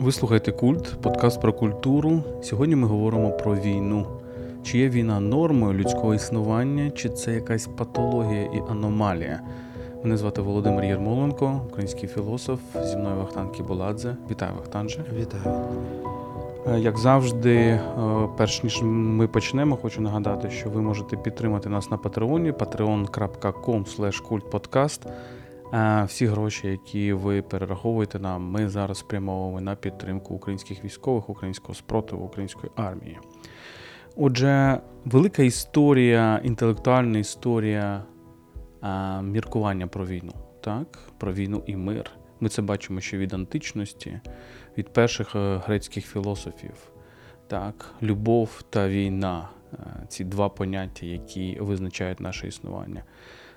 Ви слухаєте культ, подкаст про культуру. Сьогодні ми говоримо про війну. Чи є війна нормою людського існування, чи це якась патологія і аномалія? Мене звати Володимир Єрмоленко, український філософ. Зі мною Вахтан Кіболадзе. Вітаю, Вахтанже. Вітаю. Е, як завжди, е, перш ніж ми почнемо, хочу нагадати, що ви можете підтримати нас на Патреоні patreon.com kultpodcast. Всі гроші, які ви перераховуєте нам, ми зараз спрямовуємо на підтримку українських військових, українського спротиву, української армії. Отже, велика історія, інтелектуальна історія а, міркування про війну, так? про війну і мир. Ми це бачимо ще від античності, від перших е, грецьких філософів. Так? Любов та війна е, ці два поняття, які визначають наше існування.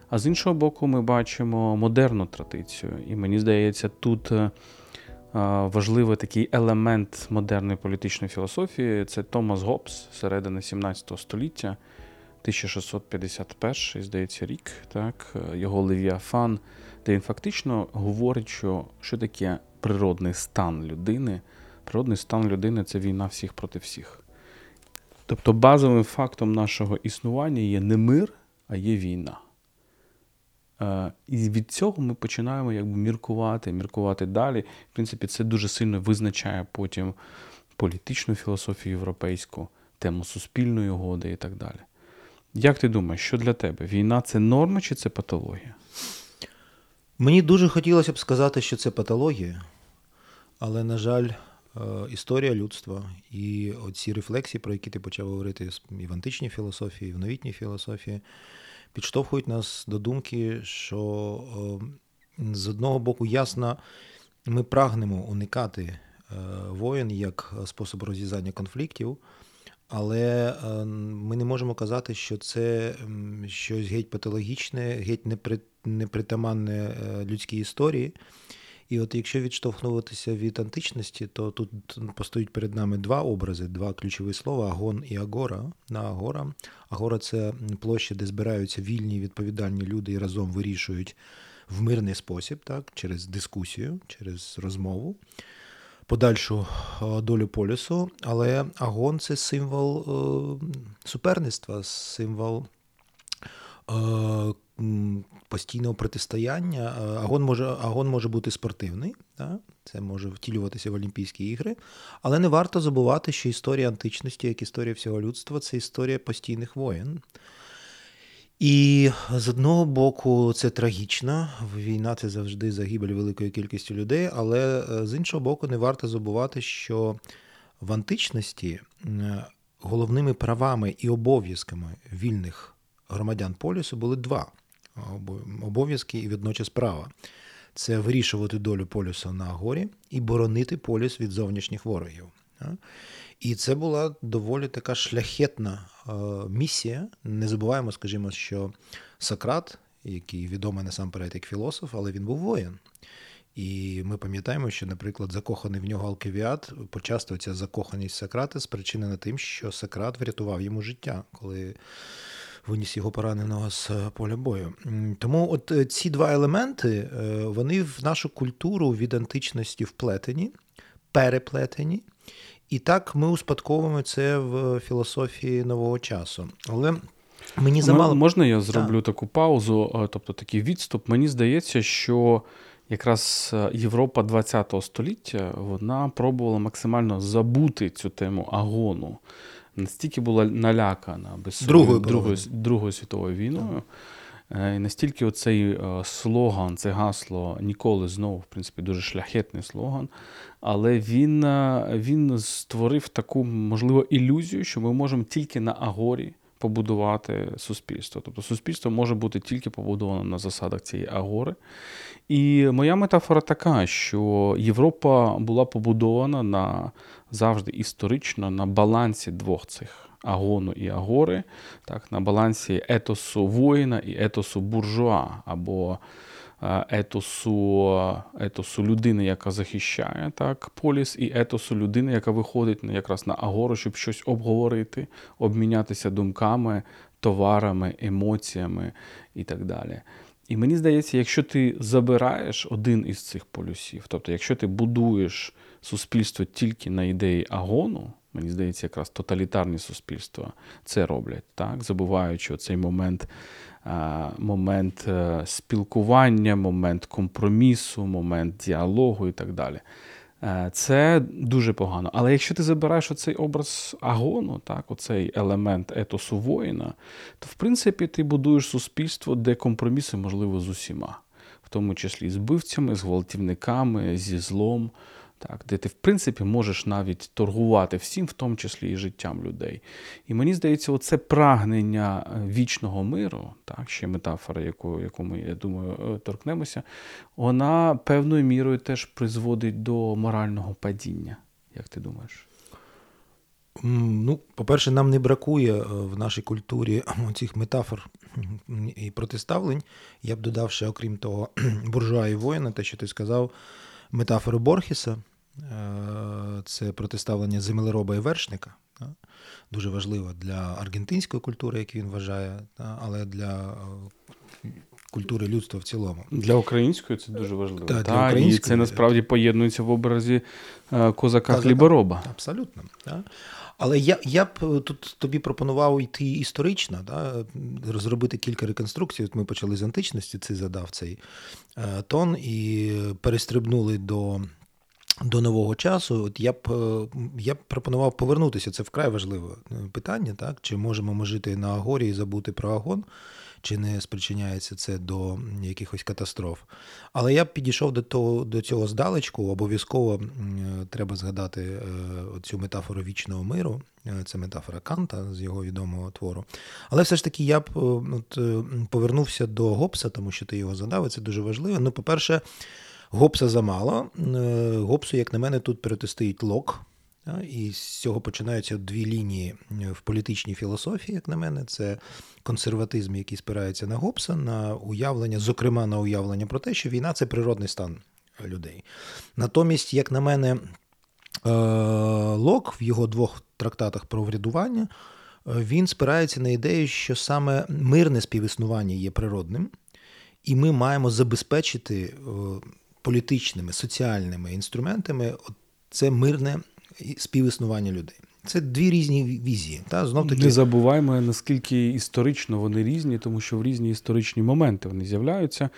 А з іншого боку, ми бачимо модерну традицію. І мені здається, тут е, важливий такий елемент модерної політичної філософії це Томас Гоббс, середини 17 століття, 1651, здається, рік, так, його Левіафан, де він фактично говорить, що що таке природний стан людини. Природний стан людини це війна всіх проти всіх. Тобто базовим фактом нашого існування є не мир, а є війна. Е, і від цього ми починаємо якби міркувати, міркувати далі. В принципі, це дуже сильно визначає потім політичну філософію європейську, тему суспільної угоди і так далі. Як ти думаєш, що для тебе? Війна це норма чи це патологія? Мені дуже хотілося б сказати, що це патологія, але, на жаль, е, історія людства і оці рефлексії, про які ти почав говорити і в античній філософії, і в новітній філософії, підштовхують нас до думки, що е, з одного боку ясно, ми прагнемо уникати е, воєн як способ розв'язання конфліктів. Але е, ми не можемо казати, що це щось геть патологічне, геть непритаманне людській історії. І от якщо відштовхнуватися від античності, то тут постоїть перед нами два образи, два ключові слова агон і агора. На агора. Агора це площа, де збираються вільні відповідальні люди і разом вирішують в мирний спосіб, так, через дискусію, через розмову. Подальшу долю полюсу, але агон це символ е, суперництва, символ е, постійного протистояння. Агон може агон може бути спортивний, да? це може втілюватися в Олімпійські ігри, але не варто забувати, що історія античності, як історія всього людства, це історія постійних воєн. І з одного боку, це трагічно. Війна це завжди загибель великої кількості людей, але е, з іншого боку, не варто забувати, що в античності головними правами і обов'язками вільних громадян полісу були два обов'язки і водночас права. Це вирішувати долю полюса на горі і боронити полюс від зовнішніх ворогів. І це була доволі така шляхетна місія. Не забуваємо, скажімо, що Сократ, який відомий насамперед як філософ, але він був воїн. І ми пам'ятаємо, що, наприклад, закоханий в нього Алкивіат, почасто ця закоханість Сократа спричинена тим, що Сократ врятував йому життя, коли виніс його пораненого з е, поля бою. Тому от е, ці два елементи е, вони в нашу культуру від античності вплетені, переплетені. І так ми успадковуємо це в філософії нового часу. Але мені замало можна я зроблю так. таку паузу, тобто такий відступ. Мені здається, що якраз Європа ХХ століття вона пробувала максимально забути цю тему агону настільки була налякана без Другою Другою, Другою світовою війною. Е, і настільки оцей е, слоган, це гасло ніколи знову, в принципі, дуже шляхетний слоган. Але він е, він створив таку, можливо, ілюзію, що ми можемо тільки на Агорі побудувати суспільство. Тобто суспільство може бути тільки побудовано на засадах цієї агори. І моя метафора така, що Європа була побудована на завжди історично на балансі двох цих агону і агори, так, на балансі етосу воїна і етосу буржуа, або етосу етосу людини, яка захищає так, поліс, і етосу людини, яка виходить якраз на агору, щоб щось обговорити, обмінятися думками, товарами, емоціями і так далі. І мені здається, якщо ти забираєш один із цих полюсів, тобто, якщо ти будуєш суспільство тільки на ідеї агону, мені здається, якраз тоталітарні суспільства це роблять, так? забуваючи цей момент момент е, спілкування, момент компромісу, момент діалогу і так далі. Е, це дуже погано. Але якщо ти забираєш оцей образ агону, так, оцей елемент етосу воїна, то в принципі ти будуєш суспільство, де компроміси можливо з усіма, в тому числі з вбивцями, з гвалтівниками, зі злом так, де ти, в принципі, можеш навіть торгувати всім, в тому числі і життям людей. І мені здається, оце прагнення е, вічного миру, так, ще метафора, яку, яку ми, я думаю, е, торкнемося, вона певною мірою теж призводить до морального падіння. Як ти думаєш? Ну, По-перше, нам не бракує е, в нашій культурі цих метафор і протиставлень. Я б додав ще, окрім того, буржуа і воїна, те, що ти сказав метафори Борхіса, е, це протиставлення землероба і вершника. Дуже важливо для аргентинської культури, як він вважає, але для е, культури людства в цілому. Для української це дуже важливо. Так, для української... І це насправді поєднується в образі е, козака хлібороба. Абсолютно. Так. Але я я б тут тобі пропонував йти історично, да, розробити кілька реконструкцій. От Ми почали з античності, це задав цей е, тон, і перестрибнули до до нового часу. От Я б я б пропонував повернутися. Це вкрай важливе питання, так? чи можемо ми жити на Агорі і забути про Агон чи не спричиняється це до якихось катастроф. Але я підійшов до того, до цього здалечку. Обов'язково треба згадати е, цю метафору вічного миру. Е, це метафора Канта з його відомого твору. Але все ж таки я б е, от, повернувся до Гобса, тому що ти його задав, і це дуже важливо. Ну, по-перше, Гобса замало. Гобсу, як на мене, тут протистоїть Лок. І з цього починаються дві лінії в політичній філософії, як на мене, це консерватизм, який спирається на Гобса, на уявлення, зокрема на уявлення про те, що війна це природний стан людей. Натомість, як на мене, е, Лок в його двох трактатах про врядування е, він спирається на ідею, що саме мирне співіснування є природним, і ми маємо забезпечити е, політичними, соціальними інструментами це мирне співіснування людей. Це дві різні візії. Та? Знов таки... Не забуваємо, наскільки історично вони різні, тому що в різні історичні моменти вони з'являються.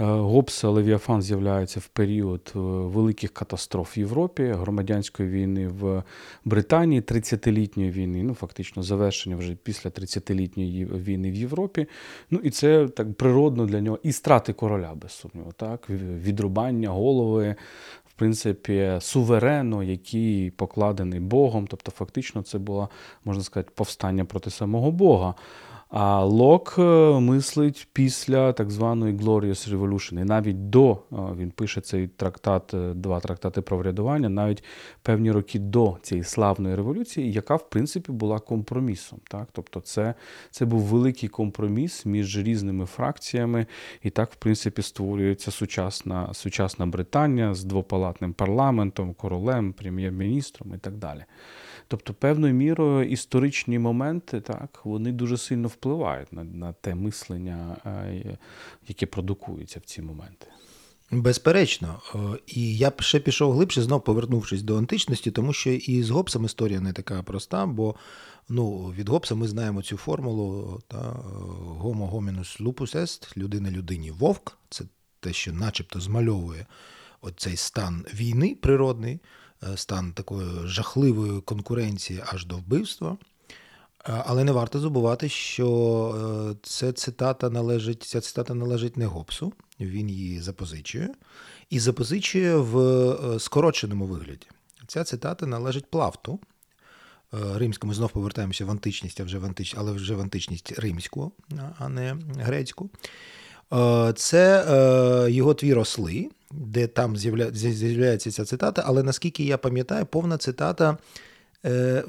Е, Гобса Левіафан з'являється в період е, великих катастроф в Європі, громадянської війни в Британії, 30-літньої війни, ну фактично завершення вже після 30-літньої війни в Європі. Ну і це так природно для нього і страти короля, без сумніву, так, відрубання голови в принципі, суверену, який покладений Богом. Тобто, фактично, це було, можна сказати, повстання проти самого Бога. А Лок е, мислить після так званої Glorious Revolution. І навіть до е, він пише цей трактат, е, два трактати про врядування, навіть певні роки до цієї славної революції, яка в принципі була компромісом. Так? Тобто, це це був великий компроміс між різними фракціями, і так, в принципі, створюється сучасна сучасна Британія з двопалатним парламентом, королем, прем'єр-міністром і так далі. Тобто, певною мірою історичні моменти так, вони дуже сильно впливають на, на те мислення, е, яке продукується в ці моменти. Безперечно, е, і я б ще пішов глибше, знов повернувшись до античності, тому що і з Гобсом історія не така проста, бо ну, від Гобса ми знаємо цю формулу та homo hominus lupus est, людина людині вовк, це те, що начебто змальовує оцей стан війни природний. Е, стан такої жахливої конкуренції аж до вбивства. Е, але не варто забувати, що е, це цитата належить, ця цитата належить не Гобсу, він її запозичує, і запозичує в скороченому вигляді. Ця цитата належить Плавту. Римському знов повертаємося в античність, а вже в антич... але вже в античність римську, а не грецьку. Це його твір осли, де там з'являється ця цитата, але наскільки я пам'ятаю, повна цитата е,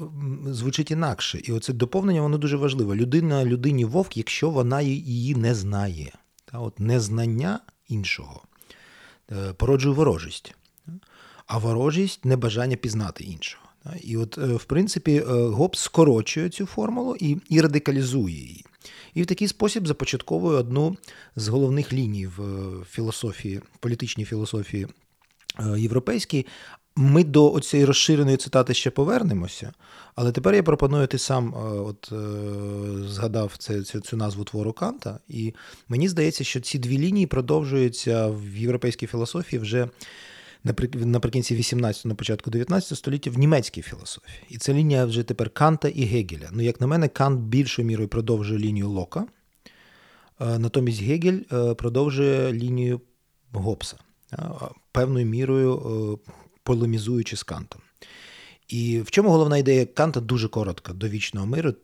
звучить інакше. І оце доповнення воно дуже важливе. Людина людині вовк, якщо вона її не знає. Та, от Незнання іншого е, породжує ворожість, а ворожість небажання пізнати іншого. І от, е, в принципі, е, Гоббс скорочує цю формулу і і радикалізує її. І в такий спосіб започатковує одну з головних ліній в філософії, політичній філософії європейській. Ми до цієї розширеної цитати ще повернемося, але тепер я пропоную ти сам от, згадав це, цю, цю назву твору Канта, і мені здається, що ці дві лінії продовжуються в європейській філософії вже наприкінці 18-го, на початку 19 століття в німецькій філософії. І це лінія вже тепер Канта і Гегеля. Ну, як на мене, Кант більшою мірою продовжує лінію Лока, натомість Гегель продовжує лінію Гоббса, певною мірою полемізуючи з Кантом. І в чому головна ідея Канта дуже коротка до вічного миру, е,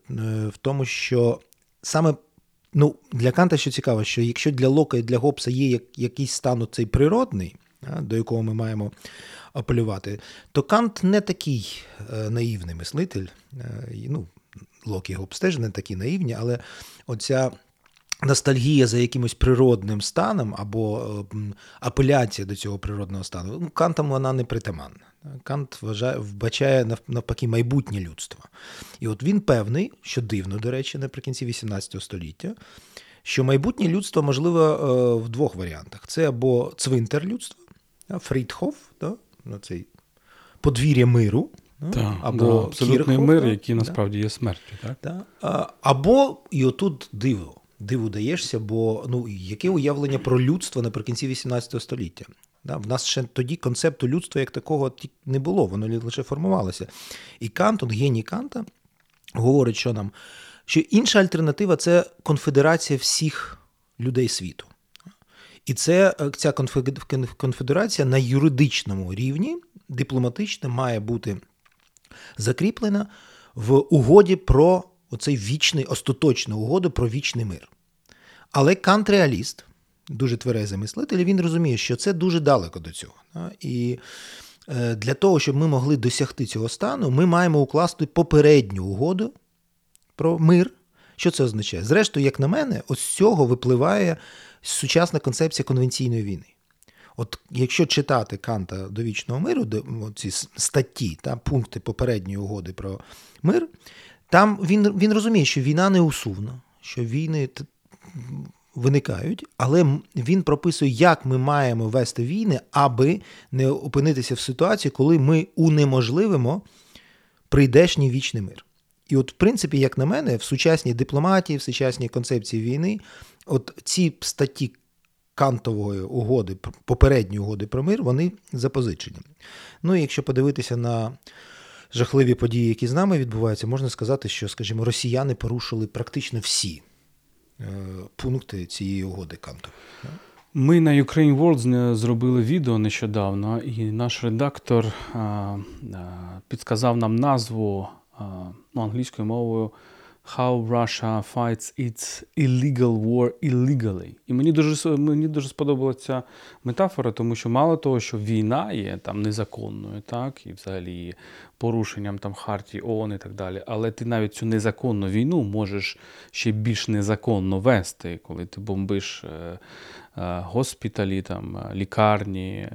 в тому, що саме ну, для Канта що цікаво, що якщо для Лока і для Гоббса є якийсь стан цей природний, до якого ми маємо апелювати, то Кант не такий е, наївний мислитель. Е, ну, Лок і Гоббс не такі наївні, але оця ностальгія за якимось природним станом або апеляція до цього природного стану, ну, Кантам вона не притаманна. Кант вважає, вбачає навпаки майбутнє людство. І от він певний, що дивно, до речі, наприкінці XVIII століття, що майбутнє людство можливо е, в двох варіантах: це або цвинтар людства, Фрідхоф, да, ну, цей подвір'я миру. Так, або да, абсолютний Кірхов, мир, який насправді є смертю. Так. Або і отут диво диву даєшся, бо ну яке уявлення про людство наприкінці 18 століття? Да, В нас ще тоді концепту людства як такого не було, воно лише формувалося. І Кант, от геній Канта, говорить, що нам, що інша альтернатива це конфедерація всіх людей світу. І це е, ця конфедерація на юридичному рівні дипломатично має бути закріплена в угоді про оцей вічний, остаточну угоду про вічний мир. Але Кант-реаліст, дуже тверезий мислитель, він розуміє, що це дуже далеко до цього. І е, для того, щоб ми могли досягти цього стану, ми маємо укласти попередню угоду про мир. Що це означає? Зрештою, як на мене, ось з цього випливає сучасна концепція конвенційної війни. От якщо читати Канта до вічного миру, де ці статті та пункти попередньої угоди про мир, там він він розуміє, що війна не усувна, що війни виникають, але він прописує, як ми маємо вести війни, аби не опинитися в ситуації, коли ми унеможливимо прийдешній вічний мир. І от, в принципі, як на мене, в сучасній дипломатії, в сучасній концепції війни, от ці статті Кантової угоди, попередньої угоди про мир, вони запозичені. Ну і якщо подивитися на жахливі події, які з нами відбуваються, можна сказати, що, скажімо, росіяни порушили практично всі е, пункти цієї угоди Канту. Ми на Ukraine World зробили відео нещодавно, і наш редактор а, а, підказав нам назву а, ну, англійською мовою How Russia Fights Its Illegal War Illegally. І мені дуже мені дуже сподобалася метафора, тому що мало того, що війна є там незаконною, так, і взагалі порушенням там Хартії ООН і так далі. Але ти навіть цю незаконну війну можеш ще більш незаконно вести, коли ти бомбиш е, госпіталі, там, е, лікарні,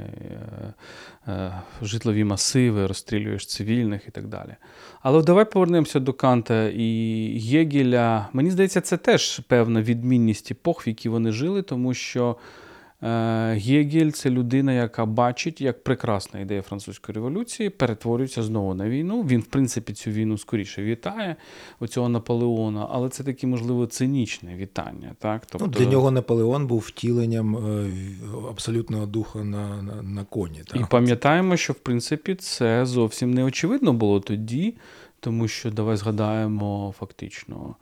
житлові масиви, розстрілюєш цивільних і так далі. Але давай повернемося до Канта і Єгеля. Мені здається, це теж певна відмінність епох, в які вони жили, тому що. Е, Гегель це людина, яка бачить, як прекрасна ідея французької революції перетворюється знову на війну. Він, в принципі, цю війну скоріше вітає оцього Наполеона, але це таке, можливо, цинічне вітання. Так? Ну, тобто... Ну, Для нього Наполеон був втіленням е, абсолютного духа на, на, на коні. Так? І пам'ятаємо, що в принципі це зовсім не очевидно було тоді, тому що давай згадаємо фактично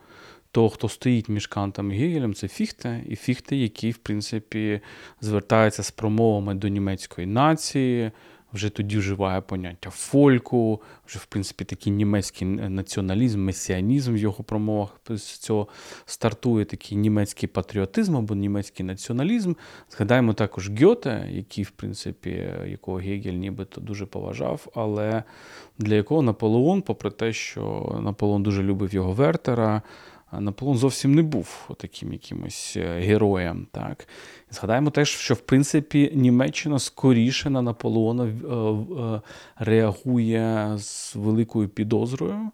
того, хто стоїть між Кантом і Гегелем, це Фіхте, і Фіхте, який, в принципі, звертається з промовами до німецької нації, вже тоді вживає поняття фольку, вже, в принципі, такий німецький націоналізм, месіанізм в його промовах з цього стартує такий німецький патріотизм або німецький націоналізм. Згадаємо також Гьоте, який, в принципі, якого Гегель нібито дуже поважав, але для якого Наполеон, попри те, що Наполеон дуже любив його Вертера. Наполеон зовсім не був таким якимось е, героєм. Так? Згадаємо теж, що в принципі Німеччина скоріше на Наполеона е, е, реагує з великою підозрою.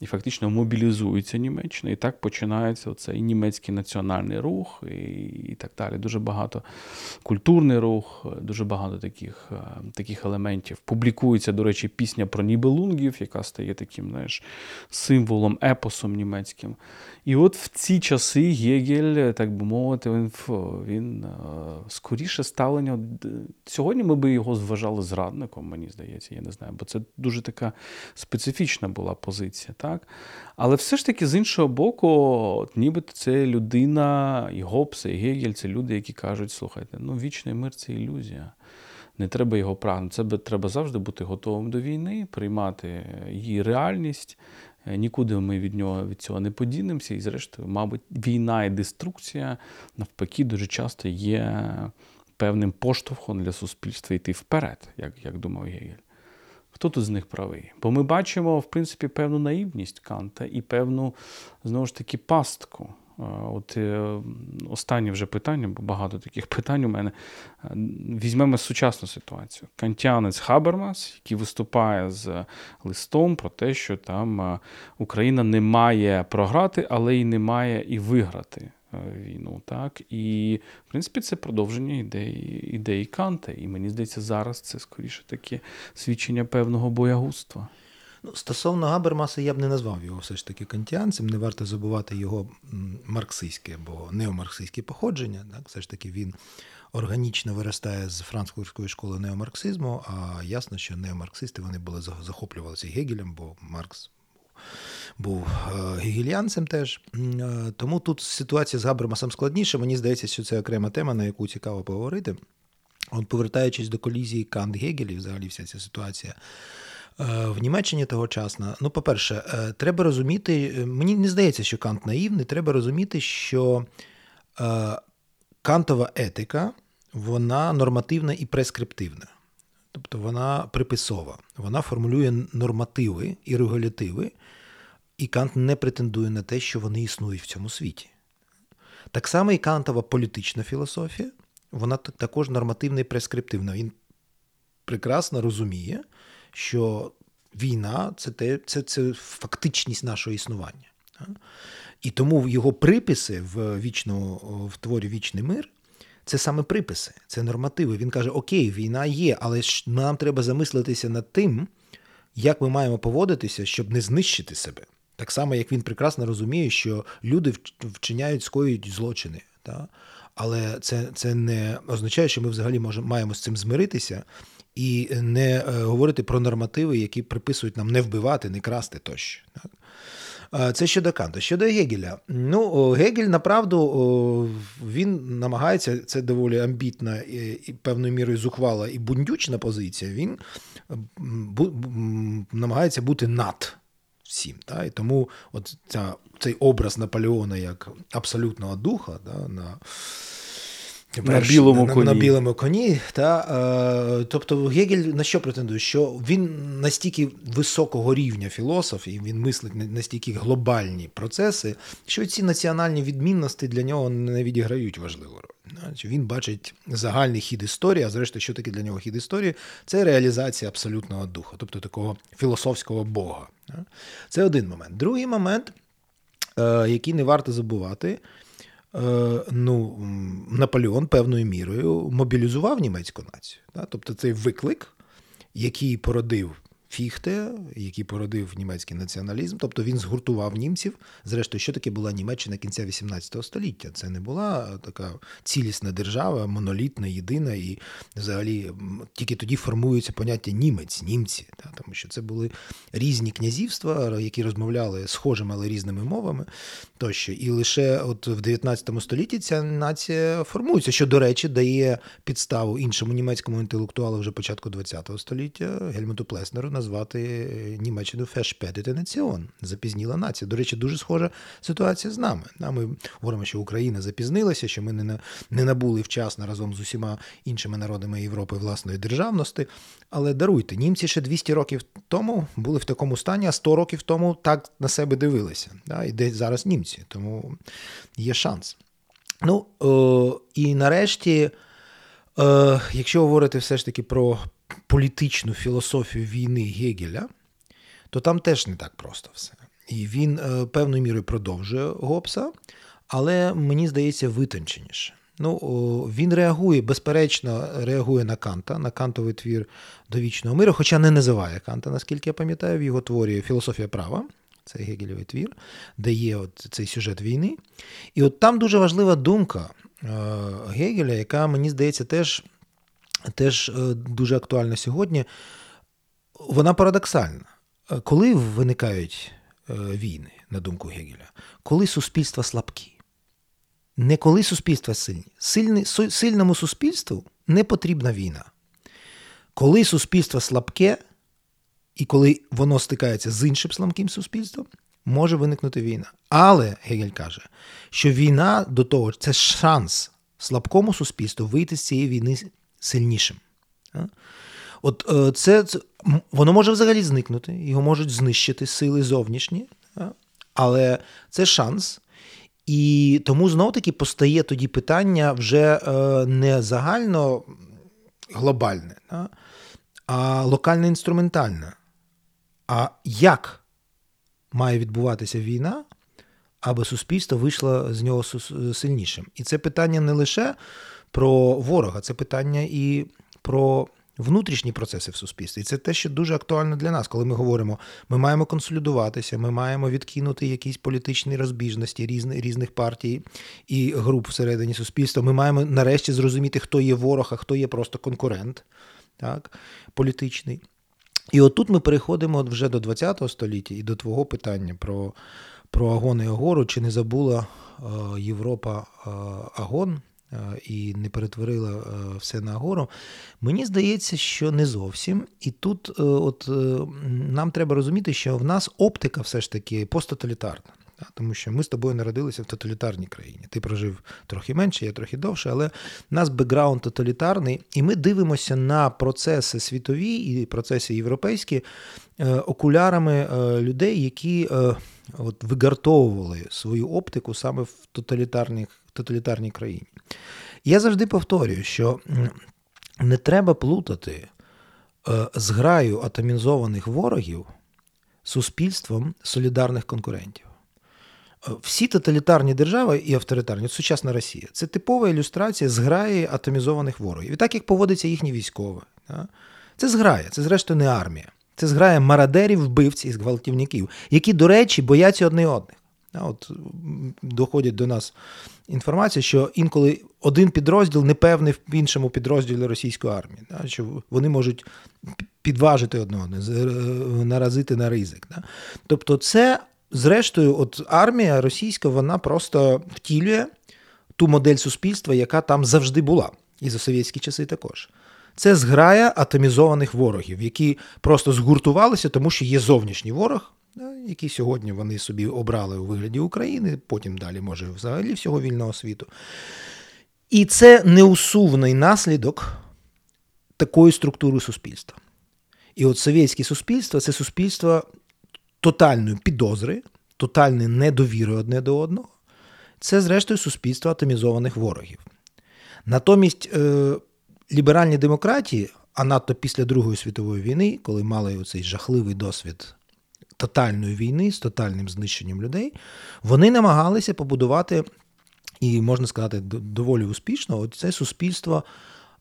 І фактично мобілізується Німеччина, і так починається цей німецький національний рух і, і так далі. Дуже багато культурний рух, дуже багато таких е, таких елементів. Публікується, до речі, пісня про Нібелунгів, яка стає таким знаєш, символом, епосом німецьким. І от в ці часи Гегель, так би мовити, він він е, скоріше ставлення. Сьогодні ми би його зважали зрадником, мені здається, я не знаю, бо це дуже така специфічна була позиція. Так? Але все ж таки, з іншого боку, нібито це людина, і Гоббс, і Гегель це люди, які кажуть, слухайте, ну вічний мир це ілюзія. Не треба його прагнути. Це треба завжди бути готовим до війни, приймати її реальність. Е, нікуди ми від нього від цього не подінемося. І, зрештою, мабуть, війна і деструкція навпаки дуже часто є певним поштовхом для суспільства йти вперед, як, як думав Гегель. Хто тут з них правий? Бо ми бачимо, в принципі, певну наївність Канта і певну, знову ж таки, пастку. От е, Останнє вже питання, бо багато таких питань у мене. Візьмемо сучасну ситуацію. Кантянець Хабермас, який виступає з листом про те, що там Україна не має програти, але й не має і виграти. Війну, так і в принципі це продовження ідеї ідеї Канта. І мені здається, зараз це скоріше таке свідчення певного боягузтва. Ну, Стосовно Габермаса, я б не назвав його все ж таки кантіанцем. Не варто забувати його марксистське або неомарксистське походження. Так? Все ж таки він органічно виростає з франкфуртської школи неомарксизму, а ясно, що неомарксисти вони були захоплювалися Гегелем, бо Маркс. Був е, гегельянцем теж. Е, тому тут ситуація з Габермасом складніша. Мені здається, що це окрема тема, на яку цікаво поговорити. От Повертаючись до колізії Кант Гегель, і взагалі вся ця ситуація Е, в Німеччині тогочасно. Ну, по-перше, треба розуміти, мені не здається, що Кант наївний, треба розуміти, що кантова етика вона нормативна і прескриптивна. Тобто вона приписова, вона формулює нормативи і регулятиви, і Кант не претендує на те, що вони існують в цьому світі. Так само і Кантова політична філософія, вона також нормативна і прескриптивна. Він прекрасно розуміє, що війна це те, це, це фактичність нашого існування. І тому його приписи в вічному, в творі Вічний мир це саме приписи, це нормативи. Він каже: Окей, війна є, але ж нам треба замислитися над тим, як ми маємо поводитися, щоб не знищити себе. Так само, як він прекрасно розуміє, що люди вчиняють, скоюють злочини. Та? Але це це не означає, що ми взагалі можемо, маємо з цим змиритися і не е, говорити про нормативи, які приписують нам не вбивати, не красти тощо. Це щодо Канта. Щодо Гегеля. Ну, Гегель, направду, він намагається, це доволі амбітна і певною мірою зухвала і бундючна позиція. Він намагається бути над всім. Та? І тому от ця, цей образ Наполеона як абсолютного духа. да, на на білому на, коні. На, на білому коні. Та, е, Тобто Гегель на що претендує? Що він настільки високого рівня філософ, і він мислить настільки глобальні процеси, що ці національні відмінності для нього не відіграють важливу роль. Він бачить загальний хід історії, а зрештою, що таке для нього хід історії? Це реалізація абсолютного духа, тобто такого філософського Бога. Це один момент. Другий момент, е, який не варто забувати. Е, ну, Наполеон певною мірою мобілізував німецьку націю. Тобто цей виклик, який породив Фіхте, який породив німецький націоналізм, тобто він згуртував німців. Зрештою, що таке була Німеччина кінця XVIII століття? Це не була така цілісна держава, монолітна, єдина, і взагалі тільки тоді формується поняття німець, німці, та, тому що це були різні князівства, які розмовляли схожими, але різними мовами. Тощо. І лише от в 19 столітті ця нація формується, що, до речі, дає підставу іншому німецькому інтелектуалу вже початку ХХ століття Гельмуту Плеснеру назвати е, Німеччину Фешпедете націон, запізніла нація. До речі, дуже схожа ситуація з нами. Ми говоримо, що Україна запізнилася, що ми не набули вчасно разом з усіма іншими народами Європи власної державності. Але даруйте, німці ще 200 років тому були в такому стані, а 100 років тому так на себе дивилися. І де зараз німці, тому є шанс. Ну о, і нарешті, е, якщо говорити все ж таки про політичну філософію війни Гегеля, то там теж не так просто все. І він е, певною мірою продовжує Гоббса, але мені здається, витонченіше. Ну, Він реагує, безперечно, реагує на Канта, на кантовий твір довічного миру, хоча не називає Канта, наскільки я пам'ятаю, в його творі Філософія права. Це Гегельовий твір, де є от цей сюжет війни. І от там дуже важлива думка е, Гегеля, яка, мені здається, теж теж е, дуже актуальна сьогодні. Вона парадоксальна. Е, коли виникають війни, на думку Гегеля, коли суспільства слабкі, не коли суспільства сильні. Сильні, Сильному суспільству не потрібна війна. Коли суспільство слабке, і коли воно стикається з іншим слабким суспільством, може виникнути війна. Але Гегель каже, що війна до того це шанс слабкому суспільству вийти з цієї війни сильнішим. От е, це, воно може взагалі зникнути, його можуть знищити сили зовнішні, але це шанс. І тому знов таки постає тоді питання вже е, не загально глобальне, а локально інструментальне. А як має відбуватися війна, аби суспільство вийшло з нього сильнішим? І це питання не лише про ворога, це питання і про внутрішні процеси в суспільстві. І це те, що дуже актуально для нас, коли ми говоримо, ми маємо консолідуватися, ми маємо відкинути якісь політичні розбіжності різних різних партій і груп всередині суспільства. Ми маємо нарешті зрозуміти, хто є ворог, а хто є просто конкурент, так, політичний. І отут ми переходимо вже до ХХ століття і до твого питання про про Агон і Агору. Чи не забула е, Європа е, Агон і не перетворила е, все на Агору? Мені здається, що не зовсім. І тут е, от, е, нам треба розуміти, що в нас оптика все ж таки посттоталітарна. Тому що ми з тобою народилися в тоталітарній країні. Ти прожив трохи менше, я трохи довше, але в нас бекграунд тоталітарний, і ми дивимося на процеси світові і процеси європейські е, окулярами е, людей, які е, от, вигартовували свою оптику саме в тоталітарній, тоталітарній країні. Я завжди повторюю, що не треба плутати зграю атомізованих ворогів суспільством солідарних конкурентів. Всі тоталітарні держави і авторитарні, сучасна Росія, це типова ілюстрація зграї атомізованих ворогів. І так як поводиться їхні військові. Це зграя, це зрештою не армія. Це зграя марадерів, вбивців і зґвалтівників, які, до речі, бояться одне одних. От Доходить до нас інформація, що інколи один підрозділ не певний в іншому підрозділі російської армії, що вони можуть підважити одне одне, наразити на ризик. Тобто, це зрештою, от армія російська, вона просто втілює ту модель суспільства, яка там завжди була, і за совєтські часи також. Це зграя атомізованих ворогів, які просто згуртувалися, тому що є зовнішній ворог, який сьогодні вони собі обрали у вигляді України, потім далі, може, взагалі всього вільного світу. І це неусувний наслідок такої структури суспільства. І от совєтське суспільство це суспільство тотальної підозри, тотальної недовіри одне до одного, це, зрештою, суспільство атомізованих ворогів. Натомість е, ліберальні демократії, а надто після Другої світової війни, коли мали оцей жахливий досвід тотальної війни з тотальним знищенням людей, вони намагалися побудувати, і можна сказати, доволі успішно, це суспільство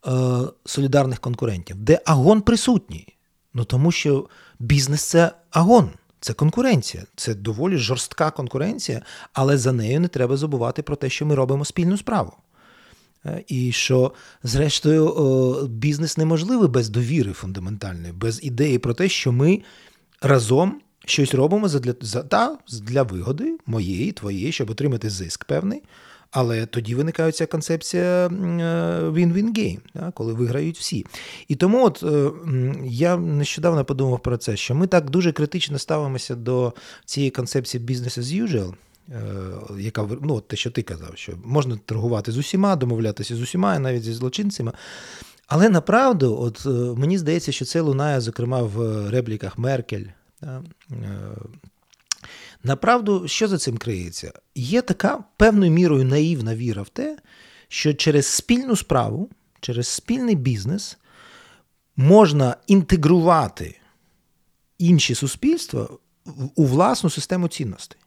е, солідарних конкурентів, де агон присутній. Ну тому що бізнес це агон. Це конкуренція, це доволі жорстка конкуренція, але за нею не треба забувати про те, що ми робимо спільну справу. Е, і що, зрештою, бізнес неможливий без довіри фундаментальної, без ідеї про те, що ми разом щось робимо для, та, для вигоди моєї, твоєї, щоб отримати зиск певний. Але тоді виникає ця концепція win-win game, коли виграють всі. І тому от е, я нещодавно подумав про це, що ми так дуже критично ставимося до цієї концепції business as usual, е, яка ну, те, що ти казав, що можна торгувати з усіма, домовлятися з усіма, навіть зі злочинцями. Але направду, от е, мені здається, що це лунає, зокрема, в репліках Меркель. Направду, що за цим криється? Є така певною мірою наївна віра в те, що через спільну справу, через спільний бізнес можна інтегрувати інші суспільства у власну систему цінностей.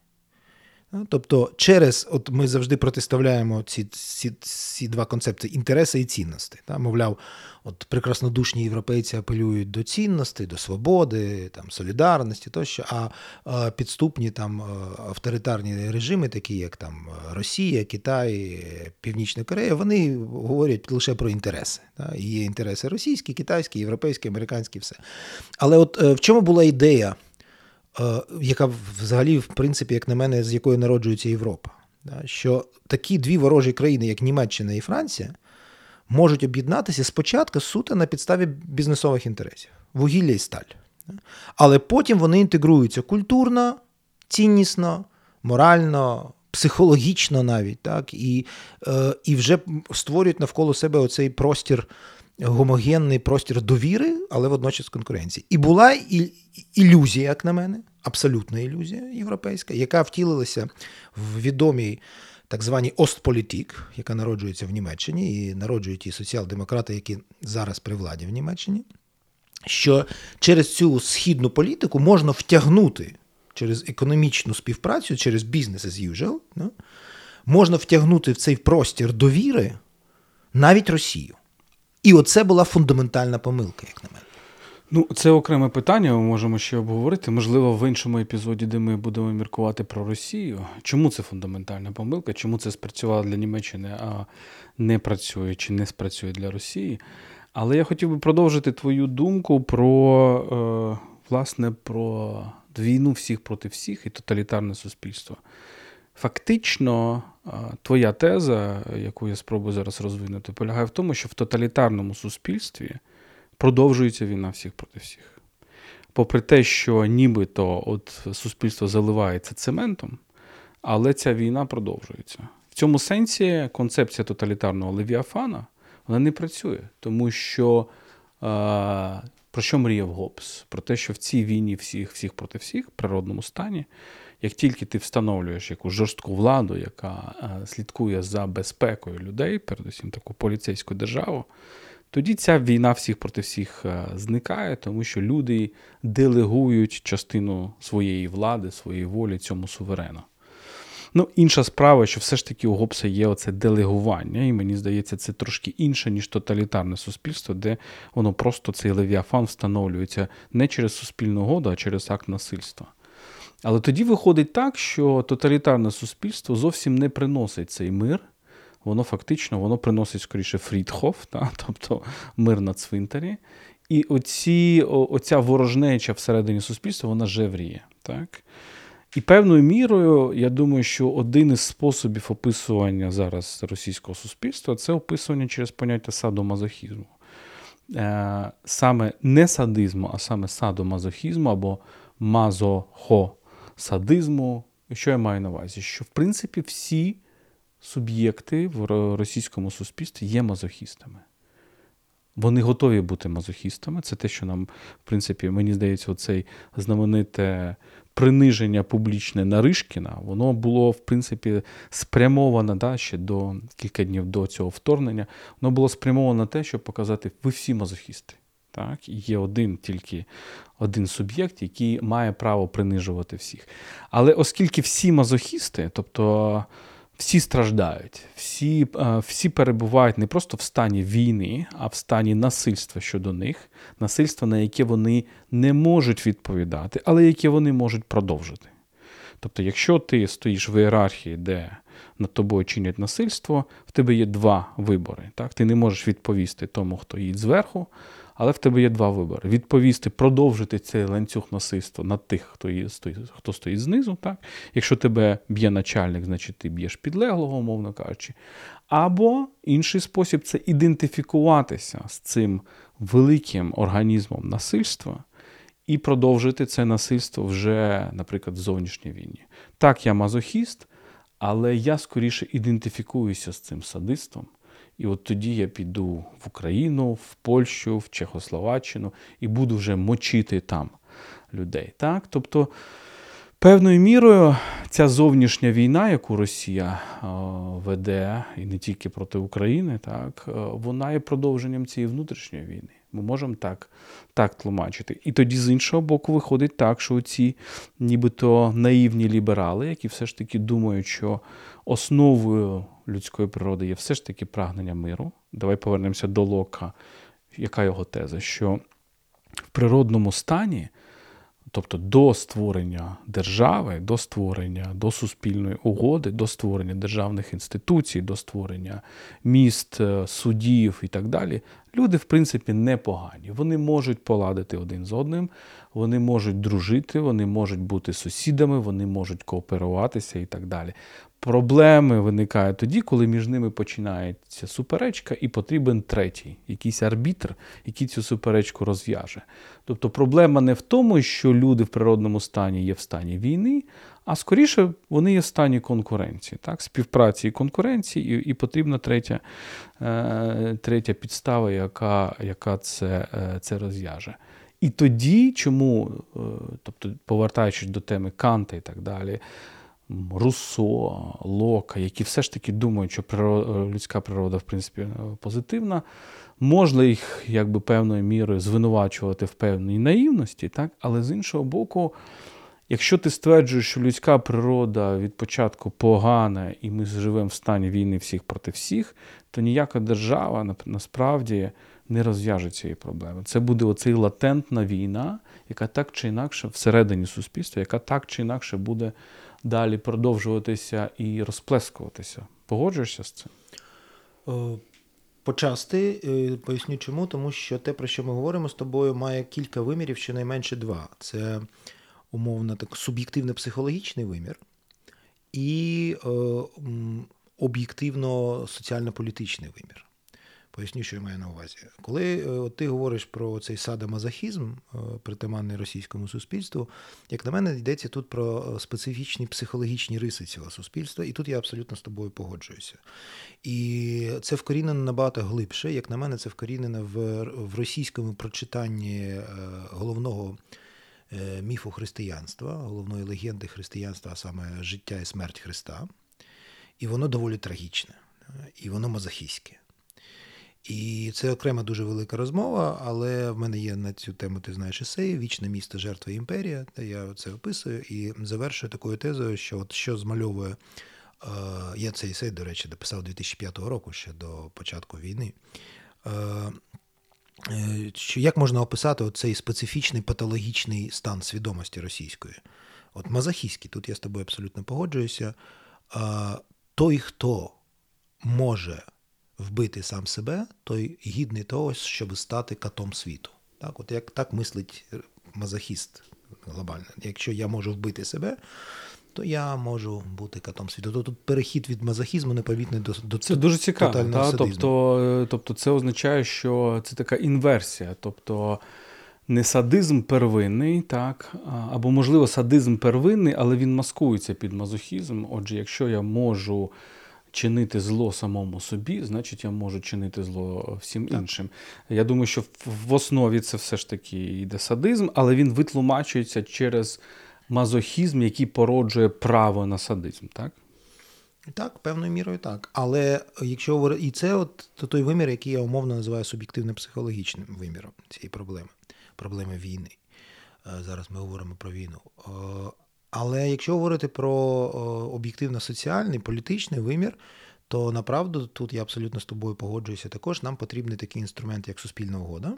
Тобто, через, от ми завжди протиставляємо ці ці, ці два концепти інтереси і цінності. Та? Мовляв, от прекраснодушні європейці апелюють до цінностей, до свободи, там, солідарності тощо, а, а підступні там авторитарні режими, такі як там Росія, Китай, Північна Корея, вони говорять лише про інтереси. Та? Є інтереси російські, китайські, європейські, американські, все. Але от е, в чому була ідея? Е, яка взагалі, в принципі, як на мене, з якої народжується Європа. Що такі дві ворожі країни, як Німеччина і Франція, можуть об'єднатися спочатку суто на підставі бізнесових інтересів вугілля і сталь. Але потім вони інтегруються культурно, ціннісно, морально, психологічно навіть, так, і е, і вже створюють навколо себе оцей простір гомогенний простір довіри, але водночас конкуренції. І була ілюзія, як на мене, абсолютна ілюзія європейська, яка втілилася в відомій так званій Остполітік, яка народжується в Німеччині, і народжують ті соціал-демократи, які зараз при владі в Німеччині. Що через цю східну політику можна втягнути через економічну співпрацю, через бізнес as usual, можна втягнути в цей простір довіри навіть Росію. І оце була фундаментальна помилка, як на мене. Ну, це окреме питання, ми можемо ще обговорити. Можливо, в іншому епізоді, де ми будемо міркувати про Росію. Чому це фундаментальна помилка? Чому це спрацювало для Німеччини, а не працює чи не спрацює для Росії? Але я хотів би продовжити твою думку про е, власне про війну всіх проти всіх і тоталітарне суспільство. Фактично, твоя теза, яку я спробую зараз розвинути, полягає в тому, що в тоталітарному суспільстві продовжується війна всіх проти всіх. Попри те, що нібито от суспільство заливається цементом, але ця війна продовжується. В цьому сенсі концепція тоталітарного левіафана вона не працює, тому що про що мріяв Гоббс? Про те, що в цій війні всіх всіх проти всіх, в природному стані, як тільки ти встановлюєш якусь жорстку владу, яка е, слідкує за безпекою людей, передусім таку поліцейську державу, тоді ця війна всіх проти всіх е, зникає, тому що люди делегують частину своєї влади, своєї волі цьому суверену. Ну, інша справа, що все ж таки у Гоббса є оце делегування, і мені здається, це трошки інше, ніж тоталітарне суспільство, де воно просто цей левіафан встановлюється не через суспільну году, а через акт насильства. Але тоді виходить так, що тоталітарне суспільство зовсім не приносить цей мир. Воно фактично воно приносить скоріше фрідхоф, та, тобто мир на цвинтарі. І оці, оця ворожнеча всередині суспільства вона жевріє. Так? І певною мірою, я думаю, що один із способів описування зараз російського суспільства це описування через поняття садомазохізму. Е, саме не садизму, а саме садомазохізму або мазохо садизму. Що я маю на увазі? Що, в принципі, всі суб'єкти в російському суспільстві є мазохістами. Вони готові бути мазохістами. Це те, що нам, в принципі, мені здається, оцей знамените приниження публічне Наришкіна, воно було, в принципі, спрямоване да, ще до кілька днів до цього вторгнення. Воно було спрямовано на те, щоб показати, ви всі мазохісти. Так? Є один тільки один суб'єкт, який має право принижувати всіх. Але оскільки всі мазохісти, тобто всі страждають, всі, е, всі перебувають не просто в стані війни, а в стані насильства щодо них, насильства, на яке вони не можуть відповідати, але яке вони можуть продовжити. Тобто, якщо ти стоїш в ієрархії, де над тобою чинять насильство, в тебе є два вибори. Так? Ти не можеш відповісти тому, хто їде зверху. Але в тебе є два вибори: відповісти, продовжити цей ланцюг насильства на тих, хто є, хто стоїть знизу. Так? Якщо тебе б'є начальник, значить ти б'єш підлеглого, умовно кажучи. Або інший спосіб це ідентифікуватися з цим великим організмом насильства. І продовжити це насильство вже, наприклад, в зовнішній війні. Так, я мазохіст, але я скоріше ідентифікуюся з цим садистом. І от тоді я піду в Україну, в Польщу, в Чехословаччину і буду вже мочити там людей. Так? Тобто Певною мірою ця зовнішня війна, яку Росія е, веде, і не тільки проти України, так, е, вона є продовженням цієї внутрішньої війни. Ми можемо так так тлумачити. І тоді, з іншого боку, виходить так, що ці нібито наївні ліберали, які все ж таки думають, що основою людської природи є все ж таки прагнення миру. Давай повернемося до Лока. Яка його теза? Що в природному стані. Тобто до створення держави, до створення до суспільної угоди, до створення державних інституцій, до створення міст, е, судів і так далі, люди, в принципі, непогані. Вони можуть поладити один з одним, вони можуть дружити, вони можуть бути сусідами, вони можуть кооперуватися і так далі. Проблеми виникають тоді, коли між ними починається суперечка, і потрібен третій, якийсь арбітр, який цю суперечку розв'яже. Тобто проблема не в тому, що люди в природному стані є в стані війни, а скоріше вони є в стані конкуренції, так? співпраці і конкуренції, і і потрібна третя е, третя підстава, яка яка це, е, це розв'яже. І тоді, чому, е, тобто, повертаючись до теми Канта і так далі. Руссо, Лока, які все ж таки думають, що природа, людська природа, в принципі, позитивна, можна їх якби певною мірою звинувачувати в певній наївності, так? але з іншого боку, якщо ти стверджуєш, що людська природа від початку погана, і ми живемо в стані війни всіх проти всіх, то ніяка держава насправді не розв'яже цієї проблеми. Це буде оцей латентна війна, яка так чи інакше всередині суспільства, яка так чи інакше буде далі продовжуватися і розплескуватися. Погоджуєшся з цим? Е, почасти е, поясню чому, тому що те, про що ми говоримо з тобою, має кілька вимірів, щонайменше два. Це умовно так суб'єктивно психологічний вимір і е, об'єктивно соціально-політичний вимір. Поясню, що я маю на увазі. Коли е, от, ти говориш про цей садомазохізм, е, притаманний російському суспільству, як на мене, йдеться тут про е, специфічні психологічні риси цього суспільства, і тут я абсолютно з тобою погоджуюся. І це вкорінено набагато глибше, як на мене, це вкорінено в, в російському прочитанні головного. Міфу християнства, головної легенди християнства, а саме життя і смерть Христа. І воно доволі трагічне, і воно мазохістське. І це окрема дуже велика розмова, але в мене є на цю тему, ти знаєш, есей Вічне місто, жертва імперія. Я це описую і завершую такою тезою, що от що змальовує. Е, я цей есей, до речі, дописав 2005 року ще до початку війни. Е, е, що Як можна описати цей специфічний патологічний стан свідомості російської? От мазохістський, тут я з тобою абсолютно погоджуюся. Той, хто може вбити сам себе, той гідний того, щоб стати катом світу. Так, от як так мислить мазохіст глобально. Якщо я можу вбити себе, то я можу бути катом світу. То тут перехід від мазохізму непомітний до до Це дуже цікаво. Та? Тобто, е, тобто, це означає, що це така інверсія. Тобто не садизм первинний, так, або, можливо, садизм первинний, але він маскується під мазохізм. Отже, якщо я можу чинити зло самому собі, значить я можу чинити зло всім так. іншим. Я думаю, що в основі це все ж таки йде садизм, але він витлумачується через мазохізм, який породжує право на садизм, так? Так, певною мірою так. Але якщо і це от той вимір, який я умовно називаю суб'єктивно-психологічним виміром цієї проблеми, проблеми війни. Е, зараз ми говоримо про війну. Але якщо говорити про об'єктивно-соціальний, політичний вимір, то направду тут я абсолютно з тобою погоджуюся. Також нам потрібний такий інструмент, як суспільна угода.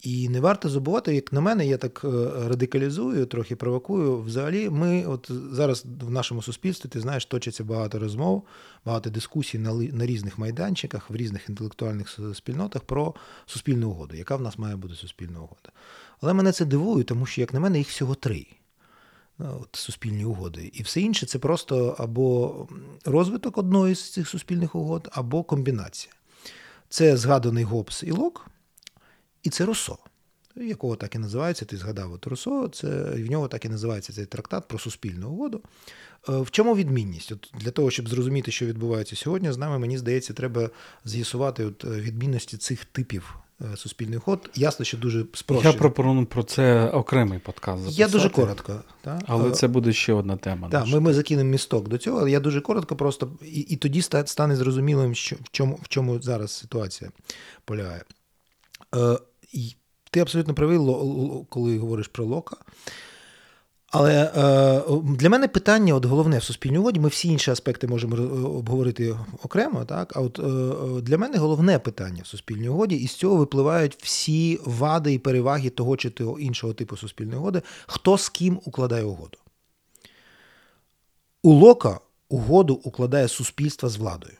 І не варто забувати, як на мене, я так е, радикалізую, трохи провокую. Взагалі, ми от зараз в нашому суспільстві, ти знаєш, точиться багато розмов, багато дискусій на на різних майданчиках, в різних інтелектуальних спільнотах про суспільну угоду, яка в нас має бути суспільна угода. Але мене це дивує, тому що, як на мене, їх всього три. Е, от, суспільні угоди. І все інше це просто або розвиток одної з цих суспільних угод, або комбінація. Це згаданий Гоббс і Лок, і це Руссо, якого так і називається, ти згадав от Руссо, це в нього так і називається цей трактат про суспільну угоду. Е, в чому відмінність? От Для того, щоб зрозуміти, що відбувається сьогодні, з нами, мені здається, треба з'ясувати от відмінності цих типів суспільний ход. Ясно, що дуже спрощено. Я пропоную про це окремий подкаст. записати. Я дуже коротко. Та? Але це буде ще одна тема. Так, ми, ми закинемо місток до цього, але я дуже коротко просто і, і тоді стане зрозумілим, що в чому в чому зараз ситуація полягає. Е, Ти абсолютно правий, коли говориш про Лока. Але е, для мене питання, от головне в суспільній угоді, ми всі інші аспекти можемо обговорити окремо. Так, а от е, для мене головне питання в суспільній угоді, і з цього випливають всі вади і переваги того чи того іншого типу суспільної угоди, хто з ким укладає угоду. У Лока угоду укладає суспільство з владою.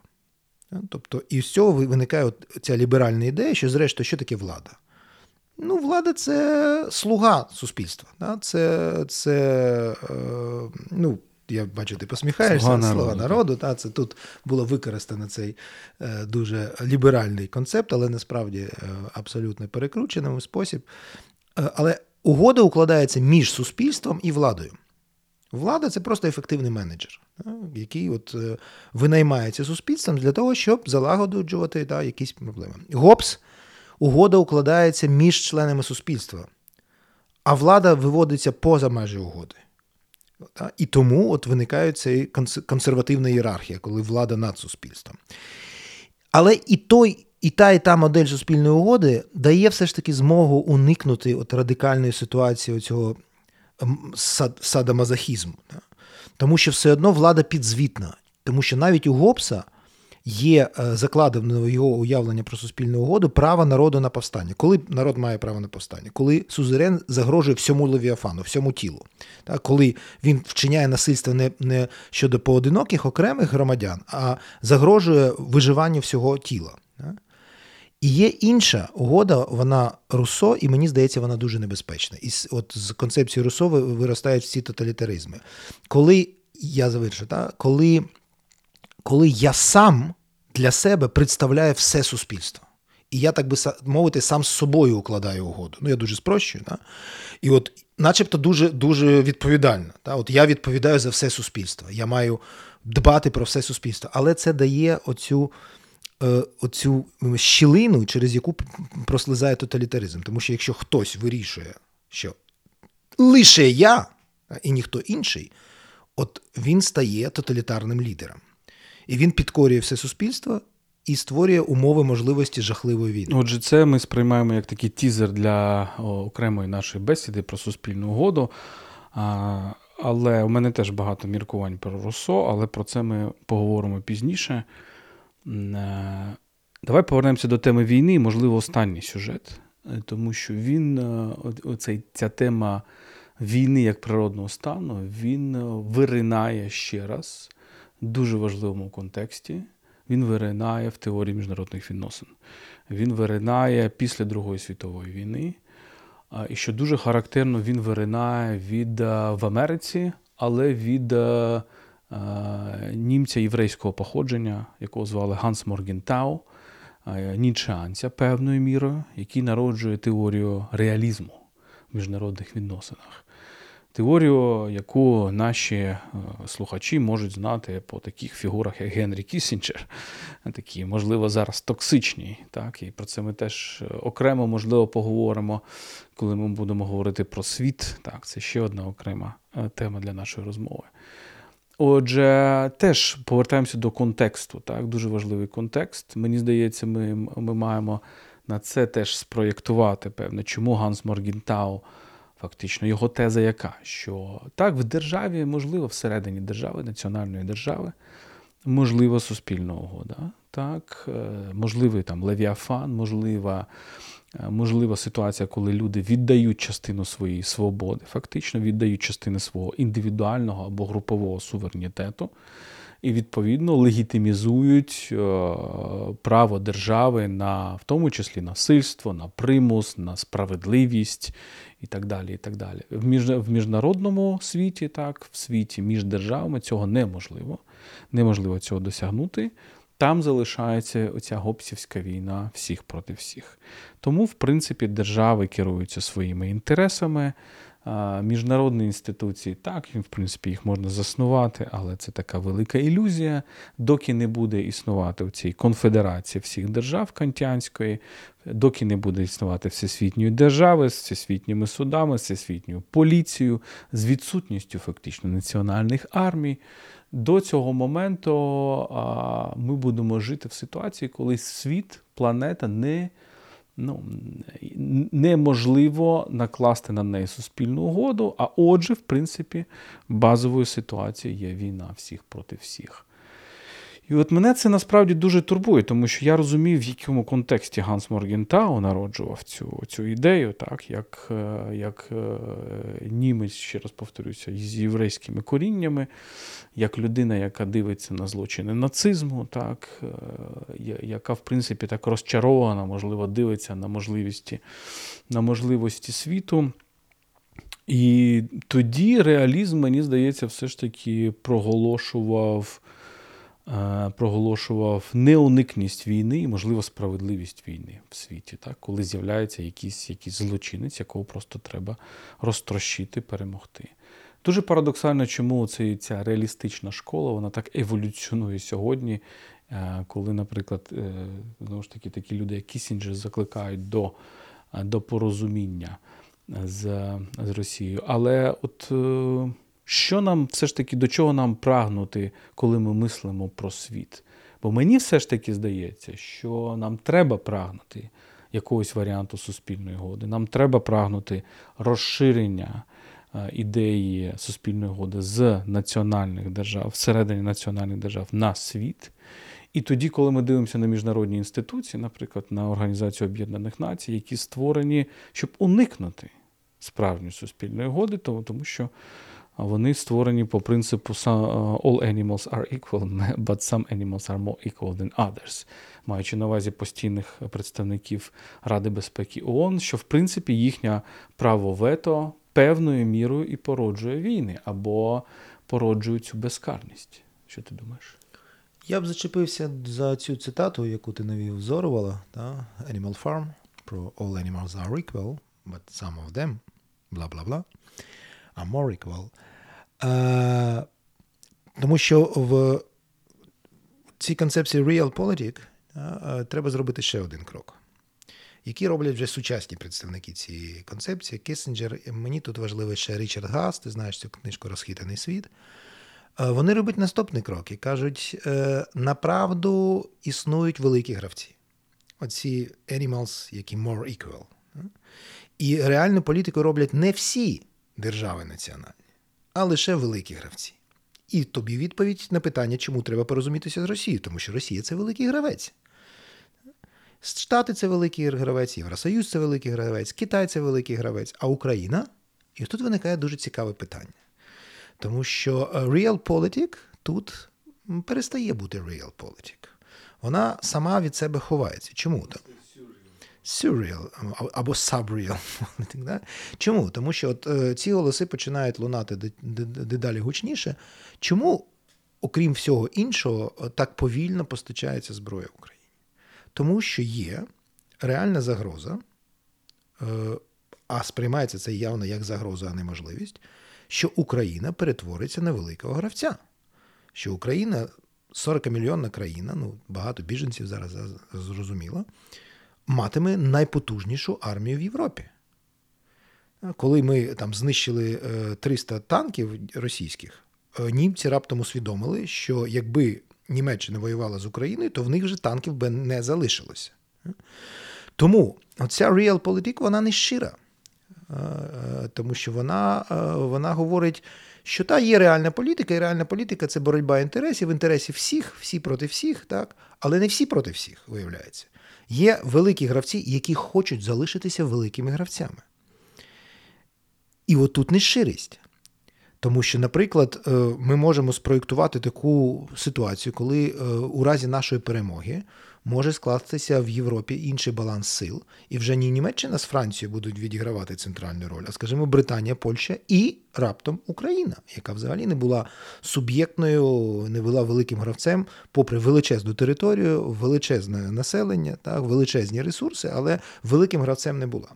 Тобто, і з цього виникає от ця ліберальна ідея, що, зрештою, що таке влада? Ну, влада це слуга суспільства. Да? Це, це е, ну, я бачу, ти посміхаєшся, слуга народу. Слуга народу та, це Тут було використано цей е, дуже ліберальний концепт, але насправді е, абсолютно перекручений спосіб. Е, але угода укладається між суспільством і владою. Влада це просто ефективний менеджер, який от е, винаймається суспільством для того, щоб залагоджувати да, якісь проблеми. ГОПС угода укладається між членами суспільства, а влада виводиться поза межі угоди. І тому от виникає ця консервативна ієрархія, коли влада над суспільством. Але і той, і та, і та модель суспільної угоди дає все ж таки змогу уникнути от радикальної ситуації цього садомазохізму. Тому що все одно влада підзвітна. Тому що навіть у Гоббса є е, закладено його уявлення про суспільну угоду право народу на повстання. Коли народ має право на повстання, коли сузерен загрожує всьому левіафану, всьому тілу, так, коли він вчиняє насильство не не щодо поодиноких окремих громадян, а загрожує виживанню всього тіла. І є інша угода, вона Руссо, і мені здається, вона дуже небезпечна. І от з концепції Руссо виростають всі тоталітаризми. Коли я завершу, так, коли коли я сам для себе представляю все суспільство. І я, так би мовити, сам з собою укладаю угоду. Ну, я дуже спрощую. Да? І от, начебто, дуже дуже відповідально. Да? От я відповідаю за все суспільство. Я маю дбати про все суспільство. Але це дає оцю е, оцю щілину, через яку прослизає тоталітаризм. Тому що якщо хтось вирішує, що лише я і ніхто інший, от він стає тоталітарним лідером. І він підкорює все суспільство і створює умови можливості жахливої війни. Отже, це ми сприймаємо як такий тізер для окремої нашої бесіди про суспільну угоду. Але у мене теж багато міркувань про Руссо, але про це ми поговоримо пізніше. Е, давай повернемося до теми війни, можливо, останній сюжет, е, тому що він, е, оцей, ця тема війни як природного стану, він виринає ще раз дуже важливому контексті. Він виринає в теорії міжнародних відносин. Він виринає після Другої світової війни. І що дуже характерно, він виринає від в Америці, але від німця єврейського походження, якого звали Ганс Моргентау, нічанця певною мірою, який народжує теорію реалізму в міжнародних відносинах теорію, яку наші е, слухачі можуть знати по таких фігурах, як Генрі Кісінджер, такі, можливо, зараз токсичні. Так? І про це ми теж е, окремо, можливо, поговоримо, коли ми будемо говорити про світ. Так, Це ще одна окрема е, тема для нашої розмови. Отже, теж повертаємося до контексту. Так, Дуже важливий контекст. Мені здається, ми ми маємо на це теж спроєктувати, певне, чому Ганс Моргінтау Фактично, його теза яка? Що так, в державі, можливо, всередині держави, національної держави, можлива суспільна угода. Так, е, можливий там левіафан, можлива, е, можлива ситуація, коли люди віддають частину своєї свободи, фактично віддають частину свого індивідуального або групового суверенітету. І, відповідно, легітимізують е, право держави на в тому числі насильство, на примус, на справедливість і так далі. і так далі. В між, в міжнародному світі, так, в світі між державами цього неможливо. Неможливо цього досягнути. Там залишається оця гопсівська війна всіх проти всіх. Тому, в принципі, держави керуються своїми інтересами, Міжнародні інституції, так, в принципі, їх можна заснувати, але це така велика ілюзія, доки не буде існувати в цій конфедерації всіх держав Кантянської, доки не буде існувати всесвітньої держави з всесвітніми судами, всесвітньою поліцією, з відсутністю фактично національних армій. До цього моменту ми будемо жити в ситуації, коли світ, планета не ну, неможливо накласти на неї суспільну угоду. А отже, в принципі, базовою ситуацією є війна всіх проти всіх. І от мене це насправді дуже турбує, тому що я розумів, в якому контексті Ганс Моргентау народжував цю цю ідею, так, як е, як е, німець, ще раз повторюся, з єврейськими коріннями, як людина, яка дивиться на злочини нацизму, так, е, яка, в принципі, так розчарована, можливо, дивиться на можливості, на можливості світу. І тоді реалізм, мені здається, все ж таки проголошував. Е, проголошував неуникність війни і, можливо, справедливість війни в світі, так? коли з'являється якийсь якийсь злочинець, якого просто треба розтрощити, перемогти. Дуже парадоксально, чому ця, ця реалістична школа вона так еволюціонує сьогодні, е, коли, наприклад, е, знову ж таки такі люди, як Кісінджер, закликають до до порозуміння з з Росією. Але от що нам все ж таки до чого нам прагнути, коли ми мислимо про світ? Бо мені все ж таки здається, що нам треба прагнути якогось варіанту суспільної годи. Нам треба прагнути розширення е, ідеї суспільної годи з національних держав, всередині національних держав на світ. І тоді, коли ми дивимося на міжнародні інституції, наприклад, на Організацію Об'єднаних Націй, які створені, щоб уникнути справжньої суспільної годи, тому що вони створені по принципу all animals are equal, but some animals are more equal than others, маючи на увазі постійних представників Ради безпеки ООН, що в принципі їхнє право вето певною мірою і породжує війни або породжує цю безкарність. Що ти думаєш? Я б зачепився за цю цитату, яку ти навів зорувала, та? Animal Farm, про all animals are equal, but some of them, бла бла бла more equal. Е, Тому що в цій концепції Realpolitik е, треба зробити ще один крок, який роблять вже сучасні представники цієї концепції. Кисенджер, мені тут важливий ще Річард Гас, ти знаєш цю книжку Розхитаний світ. Е, вони роблять наступний крок і кажуть: е, направду існують великі гравці. Оці animals, які more equal. І реальну політику роблять не всі держави національні а лише великі гравці. І тобі відповідь на питання, чому треба порозумітися з Росією, тому що Росія це великий гравець. Штати це великий гравець, Євросоюз це великий гравець, Китай це великий гравець, а Україна. І тут виникає дуже цікаве питання. Тому що е, Realpolitik тут перестає бути Realpolitik. Вона сама від себе ховається. Чому? Surreal або subreal. Чому? Тому що от е, ці голоси починають лунати дедалі гучніше. Чому, окрім всього іншого, так повільно постачається зброя в Україні? Тому що є реальна загроза, е, а сприймається це явно як загроза, а не можливість, що Україна перетвориться на великого гравця. Що Україна 40 мільйонна країна, ну багато біженців зараз зрозуміло матиме найпотужнішу армію в Європі. Коли ми там знищили 300 е, танків російських, е, німці раптом усвідомили, що якби Німеччина воювала з Україною, то в них вже танків би не залишилося. Тому оця Realpolitik, вона не щира, е, тому що вона, вона говорить. Що та є реальна політика, і реальна політика це боротьба інтересів, інтересів всіх, всі проти всіх, так? але не всі проти всіх, виявляється. Є великі гравці, які хочуть залишитися великими гравцями. І отут не щирість. Тому що, наприклад, е, ми можемо спроєктувати таку ситуацію, коли е, у разі нашої перемоги може скластися в Європі інший баланс сил, і вже не Німеччина з Францією будуть відігравати центральну роль, а скажімо, Британія, Польща і раптом Україна, яка взагалі не була суб'єктною, не була великим гравцем, попри величезну територію, величезне населення, так, величезні ресурси, але великим гравцем не була.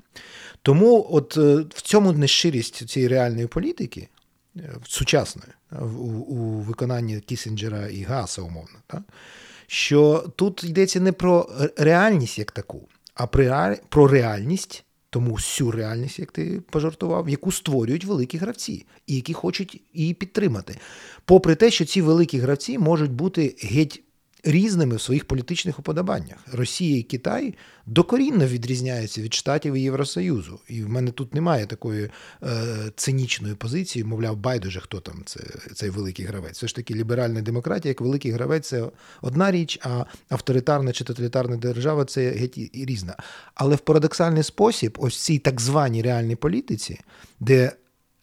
Тому, от е, в цьому нещирість цієї реальної політики. Е, сучасної у, у виконанні Кісінджера і Гаса, умовно, так? Що тут йдеться не про реальність як таку, а про реальність, тому всю реальність, як ти пожартував, яку створюють великі гравці, і які хочуть її підтримати. Попри те, що ці великі гравці можуть бути геть різними в своїх політичних уподобаннях. Росія і Китай докорінно відрізняються від Штатів і Євросоюзу. І в мене тут немає такої е, цинічної позиції, мовляв, байдуже, хто там це, цей великий гравець. Все ж таки, ліберальна демократія, як великий гравець, це одна річ, а авторитарна чи тоталітарна держава це геть і різна. Але в парадоксальний спосіб, ось цій так званій реальній політиці, де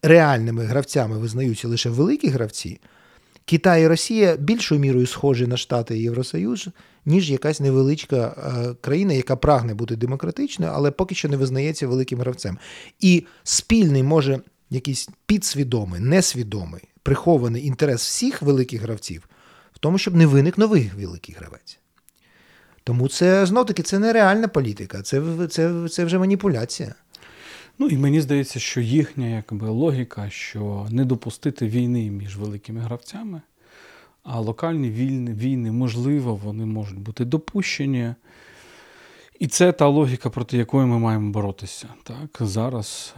реальними гравцями визнаються лише великі гравці. Китай і Росія більшою мірою схожі на Штати і Євросоюз, ніж якась невеличка е, країна, яка прагне бути демократичною, але поки що не визнається великим гравцем. І спільний може якийсь підсвідомий, несвідомий, прихований інтерес всіх великих гравців в тому, щоб не виник новий великий гравець. Тому це знов таки це не реальна політика, це, це, це вже маніпуляція. Ну і мені здається, що їхня якби логіка, що не допустити війни між великими гравцями, а локальні війни, війни, можливо, вони можуть бути допущені. І це та логіка, проти якої ми маємо боротися так зараз,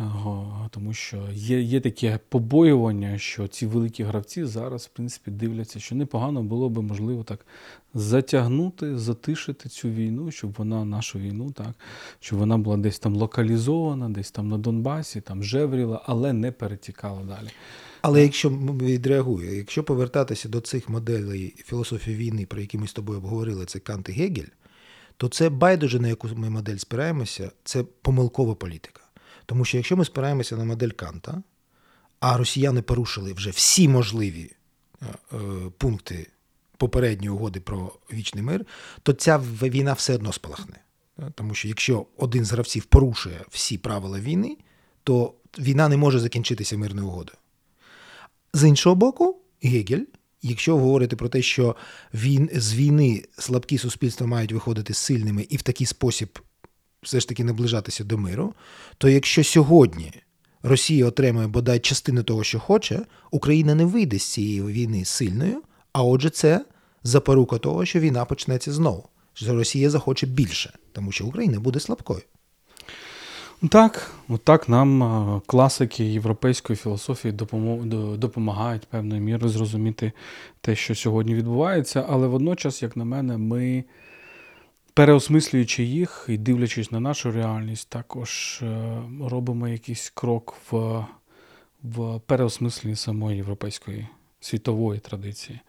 тому що є є таке побоювання, що ці великі гравці зараз, в принципі, дивляться, що непогано було би можливо так затягнути, затишити цю війну, щоб вона нашу війну, так щоб вона була десь там локалізована, десь там на Донбасі, там жевріла, але не перетікала далі. Але якщо відреагує, якщо повертатися до цих моделей філософії війни, про які ми з тобою обговорили, це Кант і Гегель то це байдуже, на яку ми модель спираємося, це помилкова політика. Тому що якщо ми спираємося на модель Канта, а росіяни порушили вже всі можливі е, е, пункти попередньої угоди про вічний мир, то ця війна все одно спалахне. Тому що якщо один з гравців порушує всі правила війни, то війна не може закінчитися мирною угодою. З іншого боку, Гегель якщо говорити про те, що він, з війни слабкі суспільства мають виходити сильними і в такий спосіб все ж таки наближатися до миру, то якщо сьогодні Росія отримує бодай частину того, що хоче, Україна не вийде з цієї війни сильною, а отже, це запорука того, що війна почнеться знову. Що Росія захоче більше, тому що Україна буде слабкою. Так, отак нам класики європейської філософії допомагають певною мірою зрозуміти те, що сьогодні відбувається, але водночас, як на мене, ми, переосмислюючи їх і дивлячись на нашу реальність, також е, робимо якийсь крок в, в переосмисленні самої європейської світової традиції.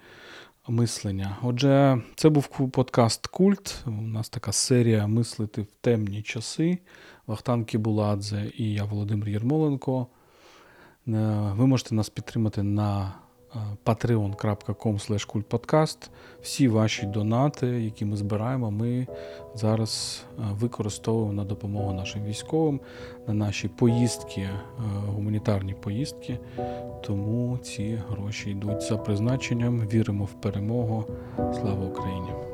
Мислення. Отже, це був подкаст Культ. У нас така серія мислити в темні часи. Вахтан Кібуладзе і я, Володимир Єрмоленко. Е, ви можете нас підтримати на е, patreon.com kultpodcast. Всі ваші донати, які ми збираємо, ми зараз е, використовуємо на допомогу нашим військовим, на наші поїздки, гуманітарні поїздки. Тому ці гроші йдуть за призначенням. Віримо в перемогу. Слава Україні!